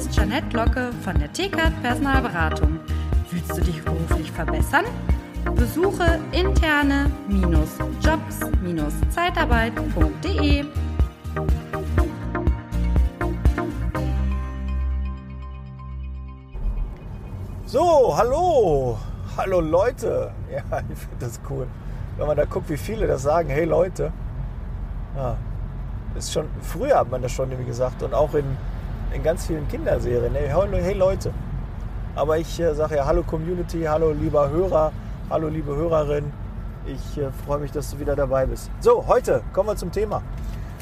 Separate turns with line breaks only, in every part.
ist Janette Locke von der TKAT Personalberatung. Willst du dich beruflich verbessern? Besuche interne-jobs-zeitarbeit.de.
So, hallo, hallo Leute. Ja, ich finde das cool. Wenn man da guckt, wie viele das sagen, hey Leute. Ja, ist schon, früher hat man das schon irgendwie gesagt und auch in, in ganz vielen Kinderserien. Hey, Leute. Aber ich äh, sage ja Hallo Community, hallo lieber Hörer, hallo liebe Hörerin. Ich äh, freue mich, dass du wieder dabei bist. So, heute kommen wir zum Thema.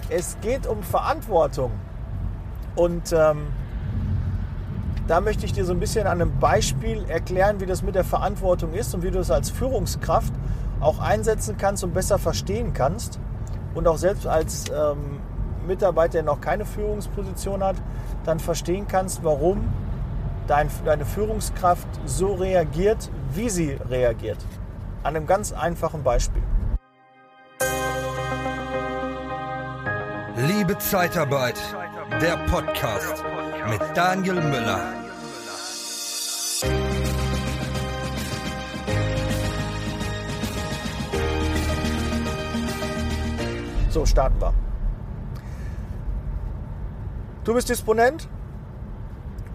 Es geht um Verantwortung. Und ähm, da möchte ich dir so ein bisschen an einem Beispiel erklären, wie das mit der Verantwortung ist und wie du es als Führungskraft auch einsetzen kannst und besser verstehen kannst. Und auch selbst als ähm, Mitarbeiter, der noch keine Führungsposition hat, dann verstehen kannst, warum dein, deine Führungskraft so reagiert, wie sie reagiert. An einem ganz einfachen Beispiel.
Liebe Zeitarbeit, der Podcast mit Daniel Müller.
So starten wir. Du bist Disponent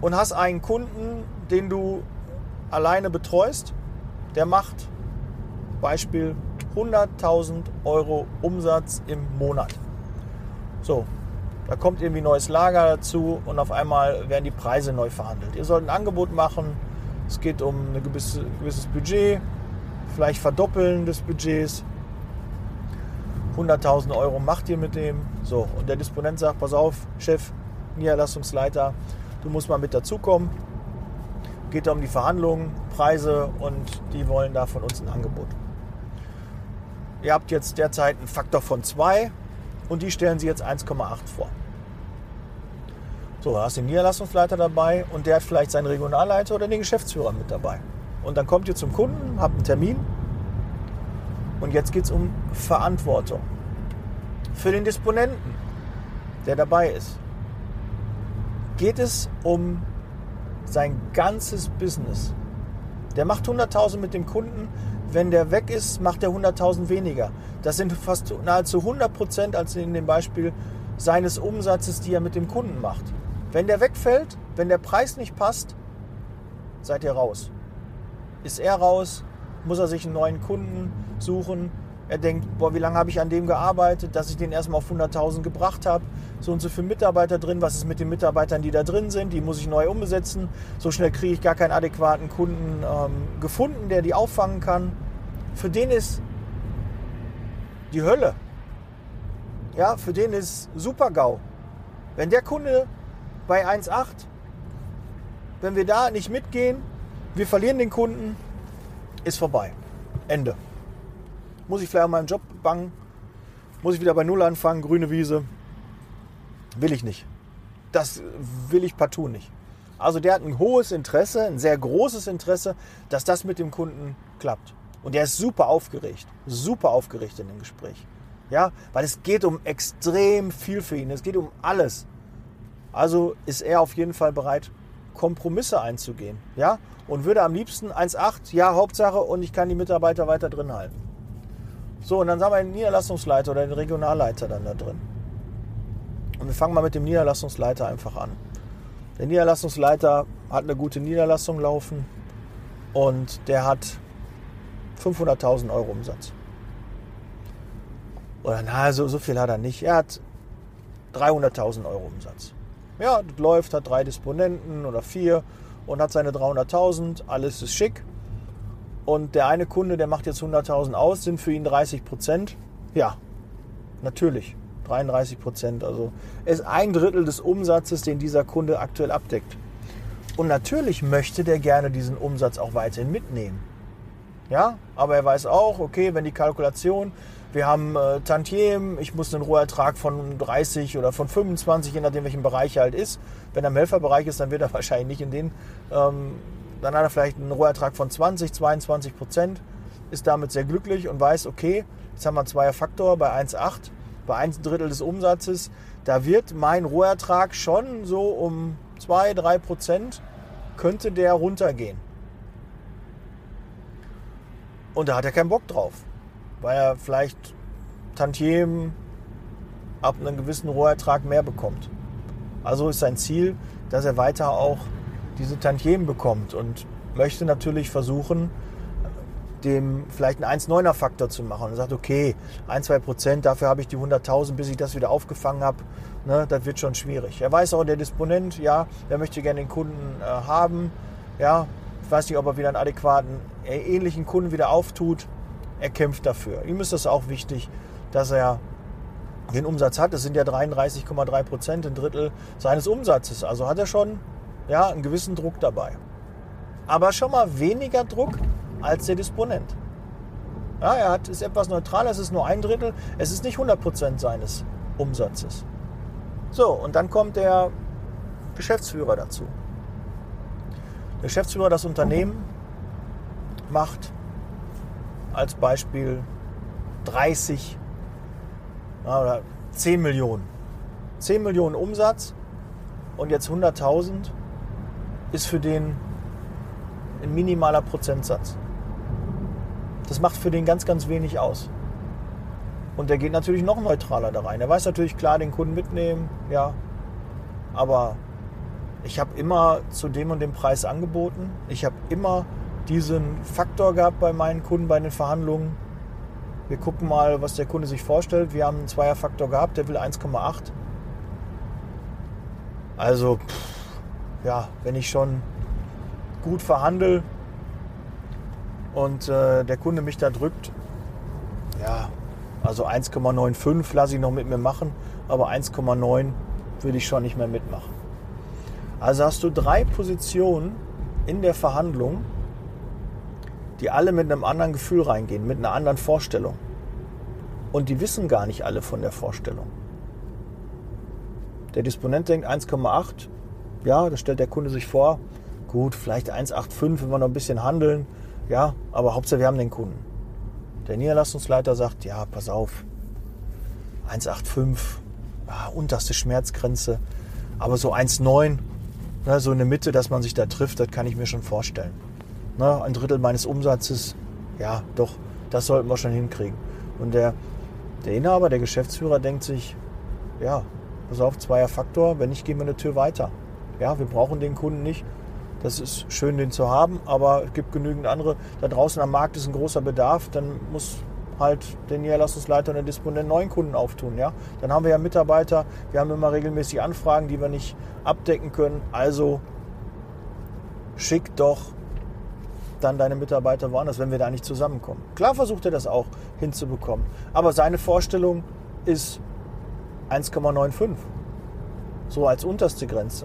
und hast einen Kunden, den du alleine betreust. Der macht Beispiel 100.000 Euro Umsatz im Monat. So, da kommt irgendwie neues Lager dazu und auf einmal werden die Preise neu verhandelt. Ihr sollt ein Angebot machen. Es geht um ein gewisse, gewisses Budget, vielleicht Verdoppeln des Budgets. 100.000 Euro macht ihr mit dem. So, und der Disponent sagt: Pass auf, Chef, Niederlassungsleiter, du musst mal mit dazukommen. Geht da um die Verhandlungen, Preise und die wollen da von uns ein Angebot. Ihr habt jetzt derzeit einen Faktor von 2 und die stellen sie jetzt 1,8 vor. So, da hast du den Niederlassungsleiter dabei und der hat vielleicht seinen Regionalleiter oder den Geschäftsführer mit dabei. Und dann kommt ihr zum Kunden, habt einen Termin und jetzt geht es um Verantwortung. Für den Disponenten, der dabei ist, geht es um sein ganzes Business. Der macht 100.000 mit dem Kunden, wenn der weg ist, macht er 100.000 weniger. Das sind fast nahezu 100 Prozent, als in dem Beispiel seines Umsatzes, die er mit dem Kunden macht. Wenn der wegfällt, wenn der Preis nicht passt, seid ihr raus. Ist er raus, muss er sich einen neuen Kunden suchen. Er denkt, boah, wie lange habe ich an dem gearbeitet, dass ich den erstmal auf 100.000 gebracht habe. So und so viele Mitarbeiter drin. Was ist mit den Mitarbeitern, die da drin sind? Die muss ich neu umbesetzen. So schnell kriege ich gar keinen adäquaten Kunden ähm, gefunden, der die auffangen kann für den ist die Hölle. Ja, für den ist super GAU. Wenn der Kunde bei 1,8, wenn wir da nicht mitgehen, wir verlieren den Kunden, ist vorbei. Ende. Muss ich vielleicht an meinem Job bangen? Muss ich wieder bei Null anfangen? Grüne Wiese? Will ich nicht. Das will ich partout nicht. Also der hat ein hohes Interesse, ein sehr großes Interesse, dass das mit dem Kunden klappt. Und er ist super aufgeregt, super aufgeregt in dem Gespräch. Ja, weil es geht um extrem viel für ihn. Es geht um alles. Also ist er auf jeden Fall bereit, Kompromisse einzugehen. Ja, und würde am liebsten 1,8, ja, Hauptsache, und ich kann die Mitarbeiter weiter drin halten. So, und dann haben wir den Niederlassungsleiter oder den Regionalleiter dann da drin. Und wir fangen mal mit dem Niederlassungsleiter einfach an. Der Niederlassungsleiter hat eine gute Niederlassung laufen und der hat 500.000 Euro Umsatz. Oder na, so, so viel hat er nicht. Er hat 300.000 Euro Umsatz. Ja, das läuft, hat drei Disponenten oder vier und hat seine 300.000. Alles ist schick. Und der eine Kunde, der macht jetzt 100.000 aus, sind für ihn 30 Prozent. Ja, natürlich. 33 Prozent. Also ist ein Drittel des Umsatzes, den dieser Kunde aktuell abdeckt. Und natürlich möchte der gerne diesen Umsatz auch weiterhin mitnehmen. Ja, aber er weiß auch, okay, wenn die Kalkulation, wir haben äh, Tantiem, ich muss einen Rohertrag von 30 oder von 25, je nachdem welchen Bereich er halt ist. Wenn er im Helferbereich ist, dann wird er wahrscheinlich nicht in den, ähm, dann hat er vielleicht einen Rohertrag von 20, 22 Prozent, ist damit sehr glücklich und weiß, okay, jetzt haben wir einen Zweierfaktor bei 1,8, bei 1 Drittel des Umsatzes, da wird mein Rohertrag schon so um 2, 3 Prozent könnte der runtergehen. Und da hat er keinen Bock drauf, weil er vielleicht Tantiemen ab einem gewissen Rohertrag mehr bekommt. Also ist sein Ziel, dass er weiter auch diese Tantiemen bekommt und möchte natürlich versuchen, dem vielleicht einen 1,9er Faktor zu machen und sagt, okay, 1, 2 Prozent, dafür habe ich die 100.000, bis ich das wieder aufgefangen habe. Ne, das wird schon schwierig. Er weiß auch, der Disponent, ja, der möchte gerne den Kunden äh, haben. Ja, ich weiß nicht, ob er wieder einen adäquaten, äh, ähnlichen Kunden wieder auftut. Er kämpft dafür. Ihm ist das auch wichtig, dass er den Umsatz hat. Das sind ja 33,3 Prozent, ein Drittel seines Umsatzes. Also hat er schon ja, einen gewissen Druck dabei. Aber schon mal weniger Druck als der Disponent. Ja, er hat, ist etwas neutral, es ist nur ein Drittel, es ist nicht 100 Prozent seines Umsatzes. So, und dann kommt der Geschäftsführer dazu. Der Geschäftsführer das Unternehmen macht als Beispiel 30 oder 10 Millionen. 10 Millionen Umsatz und jetzt 100.000 ist für den ein minimaler Prozentsatz. Das macht für den ganz, ganz wenig aus. Und der geht natürlich noch neutraler da rein. Er weiß natürlich klar, den Kunden mitnehmen, ja. Aber ich habe immer zu dem und dem Preis angeboten. Ich habe immer diesen Faktor gehabt bei meinen Kunden bei den Verhandlungen. Wir gucken mal, was der Kunde sich vorstellt. Wir haben einen Zweierfaktor gehabt, der will 1,8. Also, pff, ja, wenn ich schon gut verhandle und äh, der Kunde mich da drückt, ja, also 1,95 lasse ich noch mit mir machen, aber 1,9 würde ich schon nicht mehr mitmachen. Also hast du drei Positionen in der Verhandlung, die alle mit einem anderen Gefühl reingehen, mit einer anderen Vorstellung. Und die wissen gar nicht alle von der Vorstellung. Der Disponent denkt 1,8, ja, das stellt der Kunde sich vor, gut, vielleicht 1,85, wenn wir noch ein bisschen handeln, ja, aber Hauptsache wir haben den Kunden. Der Niederlassungsleiter sagt, ja, pass auf, 1,85, ja, unterste Schmerzgrenze, aber so 1,9, ne, so in der Mitte, dass man sich da trifft, das kann ich mir schon vorstellen. Ne, ein Drittel meines Umsatzes, ja, doch, das sollten wir schon hinkriegen. Und der, der Inhaber, der Geschäftsführer denkt sich, ja, pass auf, zweier Faktor, wenn nicht, gehen wir eine Tür weiter. Ja, wir brauchen den Kunden nicht. Das ist schön, den zu haben, aber es gibt genügend andere. Da draußen am Markt ist ein großer Bedarf. Dann muss halt der Niederlassungsleiter und der Disponent neuen Kunden auftun. Ja? Dann haben wir ja Mitarbeiter, wir haben immer regelmäßig Anfragen, die wir nicht abdecken können. Also schick doch dann deine Mitarbeiter woanders, wenn wir da nicht zusammenkommen. Klar versucht er das auch hinzubekommen. Aber seine Vorstellung ist 1,95. So als unterste Grenze.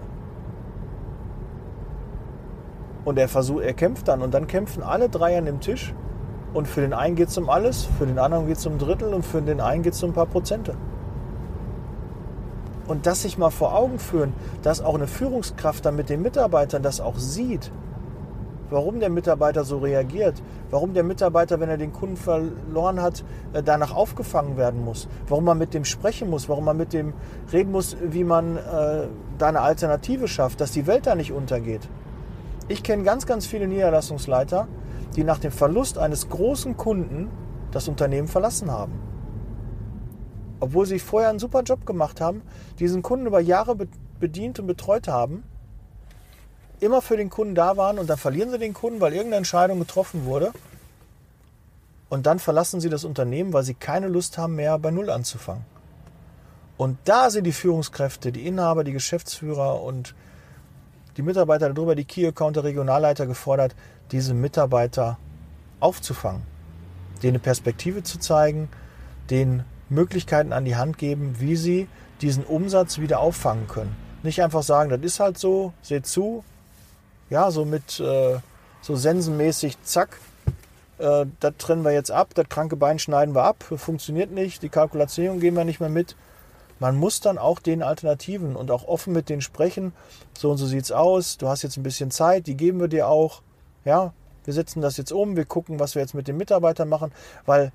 Und er versucht, er kämpft dann und dann kämpfen alle drei an dem Tisch. Und für den einen geht es um alles, für den anderen geht es um ein Drittel und für den einen geht es um ein paar Prozente. Und das sich mal vor Augen führen, dass auch eine Führungskraft dann mit den Mitarbeitern das auch sieht, warum der Mitarbeiter so reagiert, warum der Mitarbeiter, wenn er den Kunden verloren hat, äh, danach aufgefangen werden muss, warum man mit dem sprechen muss, warum man mit dem reden muss, wie man äh, da eine Alternative schafft, dass die Welt da nicht untergeht. Ich kenne ganz, ganz viele Niederlassungsleiter, die nach dem Verlust eines großen Kunden das Unternehmen verlassen haben. Obwohl sie vorher einen super Job gemacht haben, diesen Kunden über Jahre bedient und betreut haben, immer für den Kunden da waren und dann verlieren sie den Kunden, weil irgendeine Entscheidung getroffen wurde. Und dann verlassen sie das Unternehmen, weil sie keine Lust haben mehr bei Null anzufangen. Und da sind die Führungskräfte, die Inhaber, die Geschäftsführer und die Mitarbeiter darüber, die Key Account der Regionalleiter gefordert, diese Mitarbeiter aufzufangen, denen eine Perspektive zu zeigen, denen Möglichkeiten an die Hand geben, wie sie diesen Umsatz wieder auffangen können. Nicht einfach sagen, das ist halt so, seht zu, ja, so mit äh, so sensenmäßig, zack, äh, das trennen wir jetzt ab, das kranke Bein schneiden wir ab, funktioniert nicht, die Kalkulation gehen wir nicht mehr mit, man muss dann auch den Alternativen und auch offen mit denen sprechen. So und so sieht es aus. Du hast jetzt ein bisschen Zeit, die geben wir dir auch. Ja, wir setzen das jetzt um, wir gucken, was wir jetzt mit den Mitarbeitern machen, weil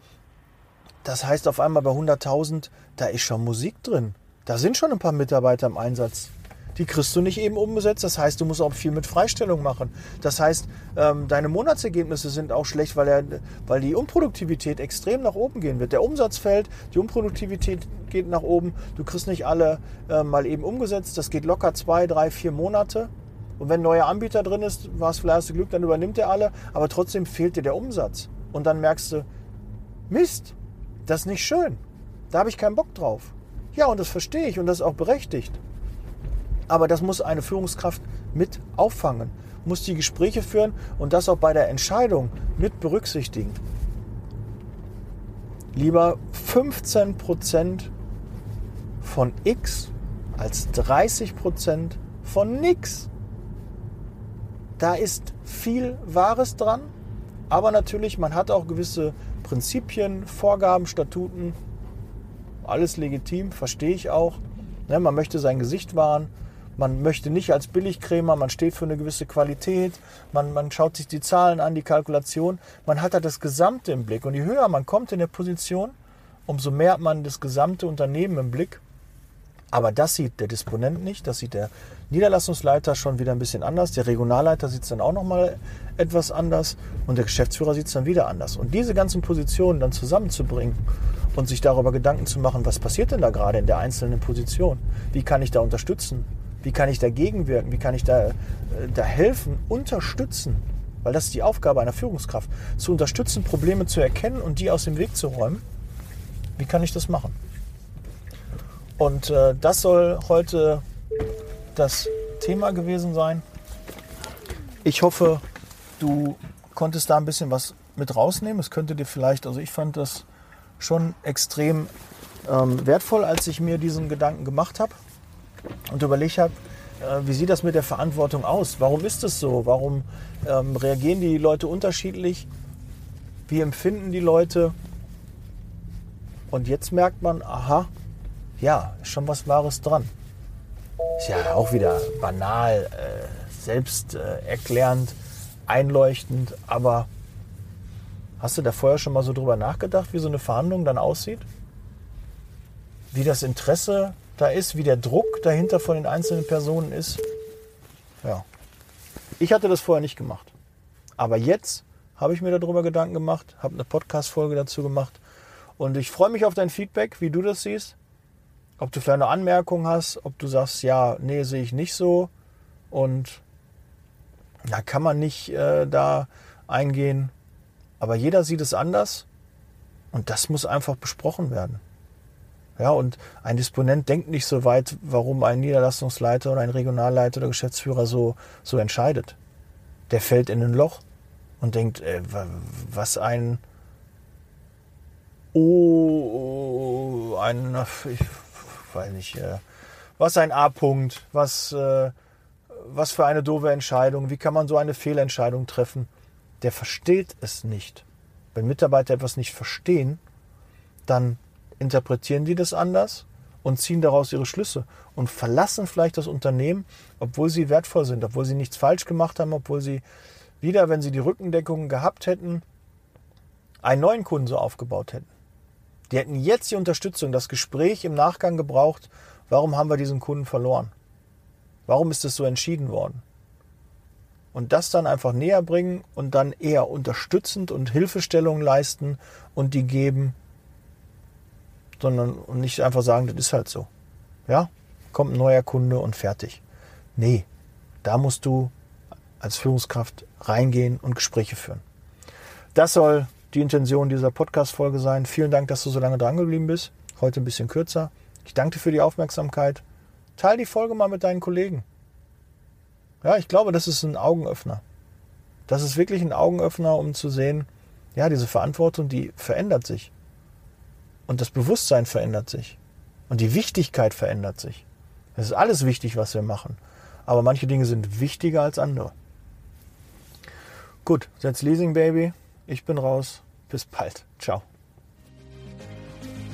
das heißt auf einmal bei 100.000, da ist schon Musik drin. Da sind schon ein paar Mitarbeiter im Einsatz. Die kriegst du nicht eben umgesetzt. Das heißt, du musst auch viel mit Freistellung machen. Das heißt, ähm, deine Monatsergebnisse sind auch schlecht, weil, er, weil die Unproduktivität extrem nach oben gehen wird. Der Umsatz fällt, die Unproduktivität geht nach oben. Du kriegst nicht alle äh, mal eben umgesetzt. Das geht locker zwei, drei, vier Monate. Und wenn ein neuer Anbieter drin ist, warst vielleicht hast du Glück, dann übernimmt er alle. Aber trotzdem fehlt dir der Umsatz. Und dann merkst du, Mist, das ist nicht schön. Da habe ich keinen Bock drauf. Ja, und das verstehe ich und das ist auch berechtigt. Aber das muss eine Führungskraft mit auffangen, muss die Gespräche führen und das auch bei der Entscheidung mit berücksichtigen. Lieber 15% von X als 30% von nix. Da ist viel Wahres dran, aber natürlich, man hat auch gewisse Prinzipien, Vorgaben, Statuten. Alles legitim, verstehe ich auch. Ne, man möchte sein Gesicht wahren, man möchte nicht als Billigkrämer, man steht für eine gewisse Qualität, man, man schaut sich die Zahlen an, die Kalkulation, man hat da das Gesamte im Blick. Und je höher man kommt in der Position, umso mehr hat man das gesamte Unternehmen im Blick. Aber das sieht der Disponent nicht, das sieht der Niederlassungsleiter schon wieder ein bisschen anders, der Regionalleiter sieht es dann auch nochmal etwas anders und der Geschäftsführer sieht es dann wieder anders. Und diese ganzen Positionen dann zusammenzubringen und sich darüber Gedanken zu machen, was passiert denn da gerade in der einzelnen Position? Wie kann ich da unterstützen? Wie kann ich dagegen wirken? Wie kann ich da, äh, da helfen, unterstützen? Weil das ist die Aufgabe einer Führungskraft. Zu unterstützen, Probleme zu erkennen und die aus dem Weg zu räumen. Wie kann ich das machen? Und äh, das soll heute das Thema gewesen sein. Ich hoffe, du konntest da ein bisschen was mit rausnehmen. Es könnte dir vielleicht, also ich fand das schon extrem ähm, wertvoll, als ich mir diesen Gedanken gemacht habe und überlegt habe, äh, wie sieht das mit der Verantwortung aus? Warum ist es so? Warum ähm, reagieren die Leute unterschiedlich? Wie empfinden die Leute? Und jetzt merkt man, aha, ja, ist schon was Wahres dran. Ist ja auch wieder banal, äh, selbst äh, erklärend, einleuchtend, aber hast du da vorher schon mal so drüber nachgedacht, wie so eine Verhandlung dann aussieht? Wie das Interesse da ist, wie der Druck dahinter von den einzelnen Personen ist. Ja. Ich hatte das vorher nicht gemacht. Aber jetzt habe ich mir darüber Gedanken gemacht, habe eine Podcast-Folge dazu gemacht. Und ich freue mich auf dein Feedback, wie du das siehst. Ob du vielleicht eine Anmerkung hast, ob du sagst, ja, nee, sehe ich nicht so. Und da kann man nicht äh, da eingehen. Aber jeder sieht es anders. Und das muss einfach besprochen werden. Ja, und ein Disponent denkt nicht so weit, warum ein Niederlassungsleiter oder ein Regionalleiter oder Geschäftsführer so, so entscheidet. Der fällt in ein Loch und denkt, äh, was ein Oh, ein, ich weiß nicht, äh, was ein A-Punkt, was, äh, was für eine doofe Entscheidung, wie kann man so eine Fehlentscheidung treffen? Der versteht es nicht. Wenn Mitarbeiter etwas nicht verstehen, dann interpretieren die das anders und ziehen daraus ihre Schlüsse und verlassen vielleicht das Unternehmen, obwohl sie wertvoll sind, obwohl sie nichts falsch gemacht haben, obwohl sie wieder, wenn sie die Rückendeckung gehabt hätten, einen neuen Kunden so aufgebaut hätten. Die hätten jetzt die Unterstützung, das Gespräch im Nachgang gebraucht, warum haben wir diesen Kunden verloren? Warum ist es so entschieden worden? Und das dann einfach näher bringen und dann eher unterstützend und Hilfestellung leisten und die geben sondern und nicht einfach sagen, das ist halt so. Ja, kommt ein neuer Kunde und fertig. Nee, da musst du als Führungskraft reingehen und Gespräche führen. Das soll die Intention dieser Podcast-Folge sein. Vielen Dank, dass du so lange dran geblieben bist. Heute ein bisschen kürzer. Ich danke dir für die Aufmerksamkeit. Teil die Folge mal mit deinen Kollegen. Ja, ich glaube, das ist ein Augenöffner. Das ist wirklich ein Augenöffner, um zu sehen, ja, diese Verantwortung, die verändert sich. Und das Bewusstsein verändert sich. Und die Wichtigkeit verändert sich. Es ist alles wichtig, was wir machen. Aber manche Dinge sind wichtiger als andere. Gut, that's Leasing Baby. Ich bin raus. Bis bald. Ciao.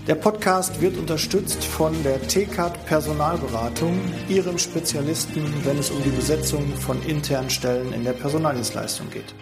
Der Podcast wird unterstützt von der TCAT Personalberatung, ihrem Spezialisten, wenn es um die Besetzung von internen Stellen in der Personaldienstleistung geht.